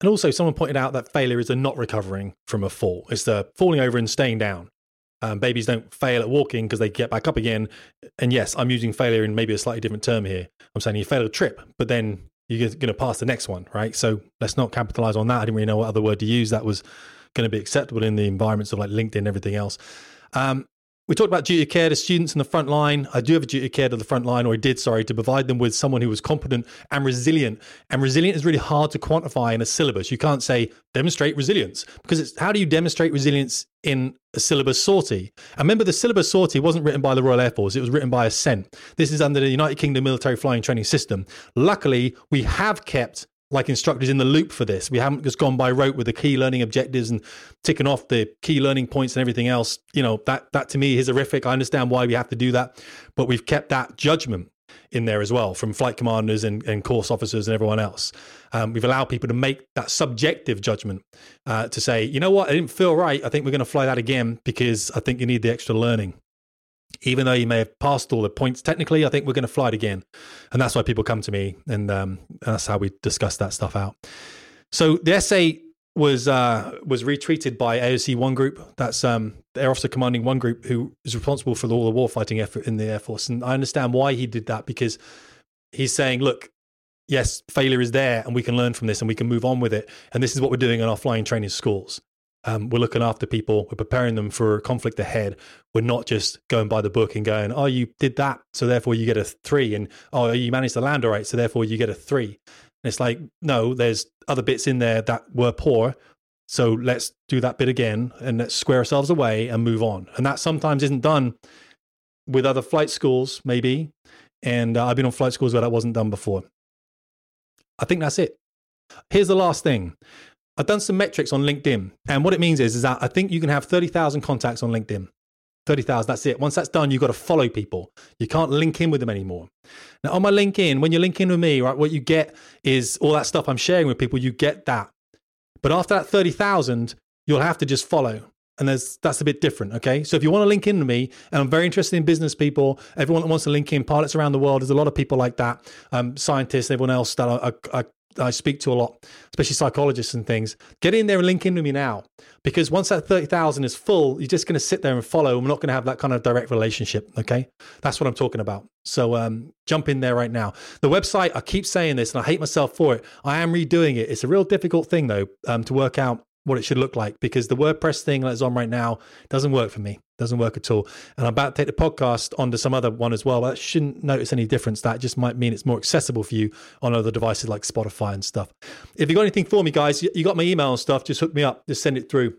And also, someone pointed out that failure is the not recovering from a fall. It's the falling over and staying down. Um, babies don't fail at walking because they get back up again. And yes, I'm using failure in maybe a slightly different term here. I'm saying you fail a trip, but then you're going to pass the next one, right? So let's not capitalize on that. I didn't really know what other word to use that was going to be acceptable in the environments of like LinkedIn and everything else. Um, we talked about duty of care to students in the front line. I do have a duty of care to the front line, or I did, sorry, to provide them with someone who was competent and resilient. And resilient is really hard to quantify in a syllabus. You can't say demonstrate resilience because it's how do you demonstrate resilience in a syllabus sortie? And remember, the syllabus sortie wasn't written by the Royal Air Force, it was written by Ascent. This is under the United Kingdom Military Flying Training System. Luckily, we have kept like instructors in the loop for this. We haven't just gone by rote with the key learning objectives and ticking off the key learning points and everything else. You know, that that to me is horrific. I understand why we have to do that, but we've kept that judgment in there as well from flight commanders and, and course officers and everyone else. Um, we've allowed people to make that subjective judgment uh, to say, you know what, I didn't feel right. I think we're going to fly that again because I think you need the extra learning even though you may have passed all the points technically, I think we're going to fly it again. And that's why people come to me. And um, that's how we discuss that stuff out. So the essay was uh, was retweeted by AOC One Group. That's um, the Air Officer Commanding One Group, who is responsible for all the warfighting effort in the Air Force. And I understand why he did that because he's saying, look, yes, failure is there and we can learn from this and we can move on with it. And this is what we're doing in our flying training schools. Um, we're looking after people. We're preparing them for conflict ahead. We're not just going by the book and going, "Oh, you did that, so therefore you get a three, and oh, you managed to land all right, so therefore you get a three. And it's like, no, there's other bits in there that were poor. So let's do that bit again and let's square ourselves away and move on. And that sometimes isn't done with other flight schools, maybe. And uh, I've been on flight schools where that wasn't done before. I think that's it. Here's the last thing I've done some metrics on LinkedIn. And what it means is, is that I think you can have 30,000 contacts on LinkedIn. 30,000, that's it. Once that's done, you've got to follow people. You can't link in with them anymore. Now, on my LinkedIn, when you link in with me, right, what you get is all that stuff I'm sharing with people, you get that. But after that 30,000, you'll have to just follow. And there's, that's a bit different, okay? So if you want to link in with me, and I'm very interested in business people, everyone that wants to link in, pilots around the world, there's a lot of people like that, um, scientists, everyone else that I, I, I speak to a lot, especially psychologists and things, get in there and link in with me now. Because once that 30,000 is full, you're just going to sit there and follow. And We're not going to have that kind of direct relationship. Okay. That's what I'm talking about. So um, jump in there right now. The website, I keep saying this and I hate myself for it. I am redoing it. It's a real difficult thing, though, um, to work out what it should look like because the WordPress thing that's on right now doesn't work for me. Doesn't work at all. And I'm about to take the podcast onto some other one as well. But shouldn't notice any difference. That just might mean it's more accessible for you on other devices like Spotify and stuff. If you got anything for me, guys, you got my email and stuff, just hook me up. Just send it through.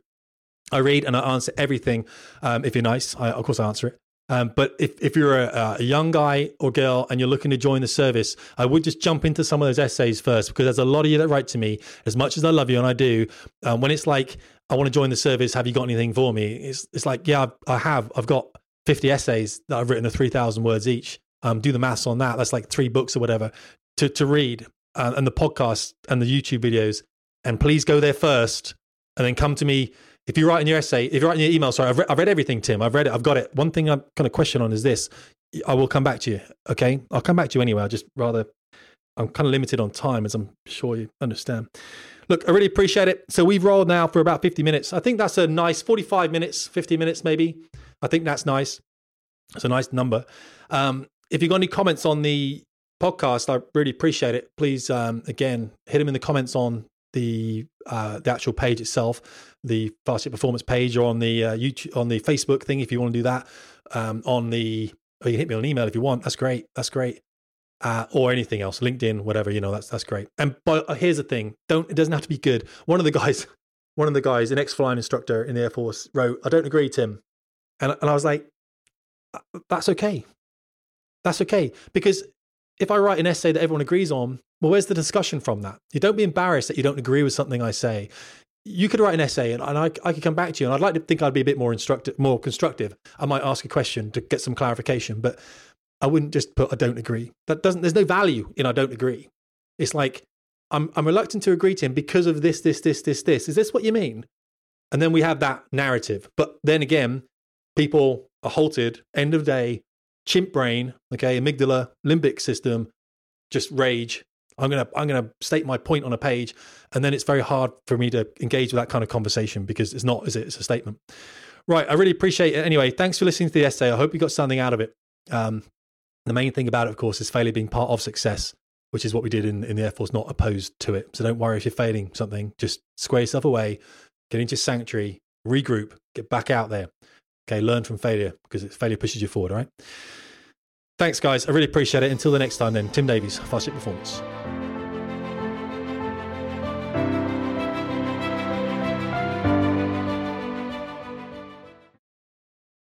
I read and I answer everything. Um, if you're nice, I, of course I answer it. Um, but if, if you're a, a, young guy or girl and you're looking to join the service, I would just jump into some of those essays first because there's a lot of you that write to me. As much as I love you and I do, um, when it's like, I want to join the service, have you got anything for me? It's, it's like, yeah, I have. I've got 50 essays that I've written at 3,000 words each. Um, do the maths on that. That's like three books or whatever to, to read uh, and the podcast and the YouTube videos. And please go there first and then come to me if you're writing your essay, if you're writing your email, sorry, I've, re- I've read everything, Tim. I've read it. I've got it. One thing I'm kind of question on is this. I will come back to you. Okay. I'll come back to you anyway. I just rather, I'm kind of limited on time, as I'm sure you understand. Look, I really appreciate it. So we've rolled now for about 50 minutes. I think that's a nice 45 minutes, 50 minutes maybe. I think that's nice. It's a nice number. Um, if you've got any comments on the podcast, I really appreciate it. Please, um, again, hit them in the comments on the uh, the actual page itself, the Fastjet Performance page, or on the uh, YouTube on the Facebook thing if you want to do that. Um, on the or you hit me on email if you want. That's great. That's great. Uh, or anything else, LinkedIn, whatever you know. That's that's great. And but uh, here's the thing: don't it doesn't have to be good. One of the guys, one of the guys, an ex-flying instructor in the Air Force, wrote, "I don't agree, Tim. And, and I was like, that's okay. That's okay. Because if I write an essay that everyone agrees on, well, where's the discussion from that? You don't be embarrassed that you don't agree with something I say. You could write an essay and, and I, I could come back to you, and I'd like to think I'd be a bit more instructive, more constructive. I might ask a question to get some clarification, but I wouldn't just put I don't agree. That doesn't. There's no value in I don't agree. It's like I'm I'm reluctant to agree to him because of this, this, this, this, this. Is this what you mean? And then we have that narrative. But then again, people are halted. End of day, chimp brain. Okay, amygdala, limbic system, just rage. I'm gonna I'm gonna state my point on a page, and then it's very hard for me to engage with that kind of conversation because it's not, is it? It's a statement. Right. I really appreciate it. Anyway, thanks for listening to the essay. I hope you got something out of it. Um, the main thing about it, of course, is failure being part of success, which is what we did in, in the Air Force, not opposed to it. So don't worry if you're failing something. Just square yourself away, get into sanctuary, regroup, get back out there. Okay, learn from failure because failure pushes you forward, all right? Thanks, guys. I really appreciate it. Until the next time, then, Tim Davies, Fast Jet Performance.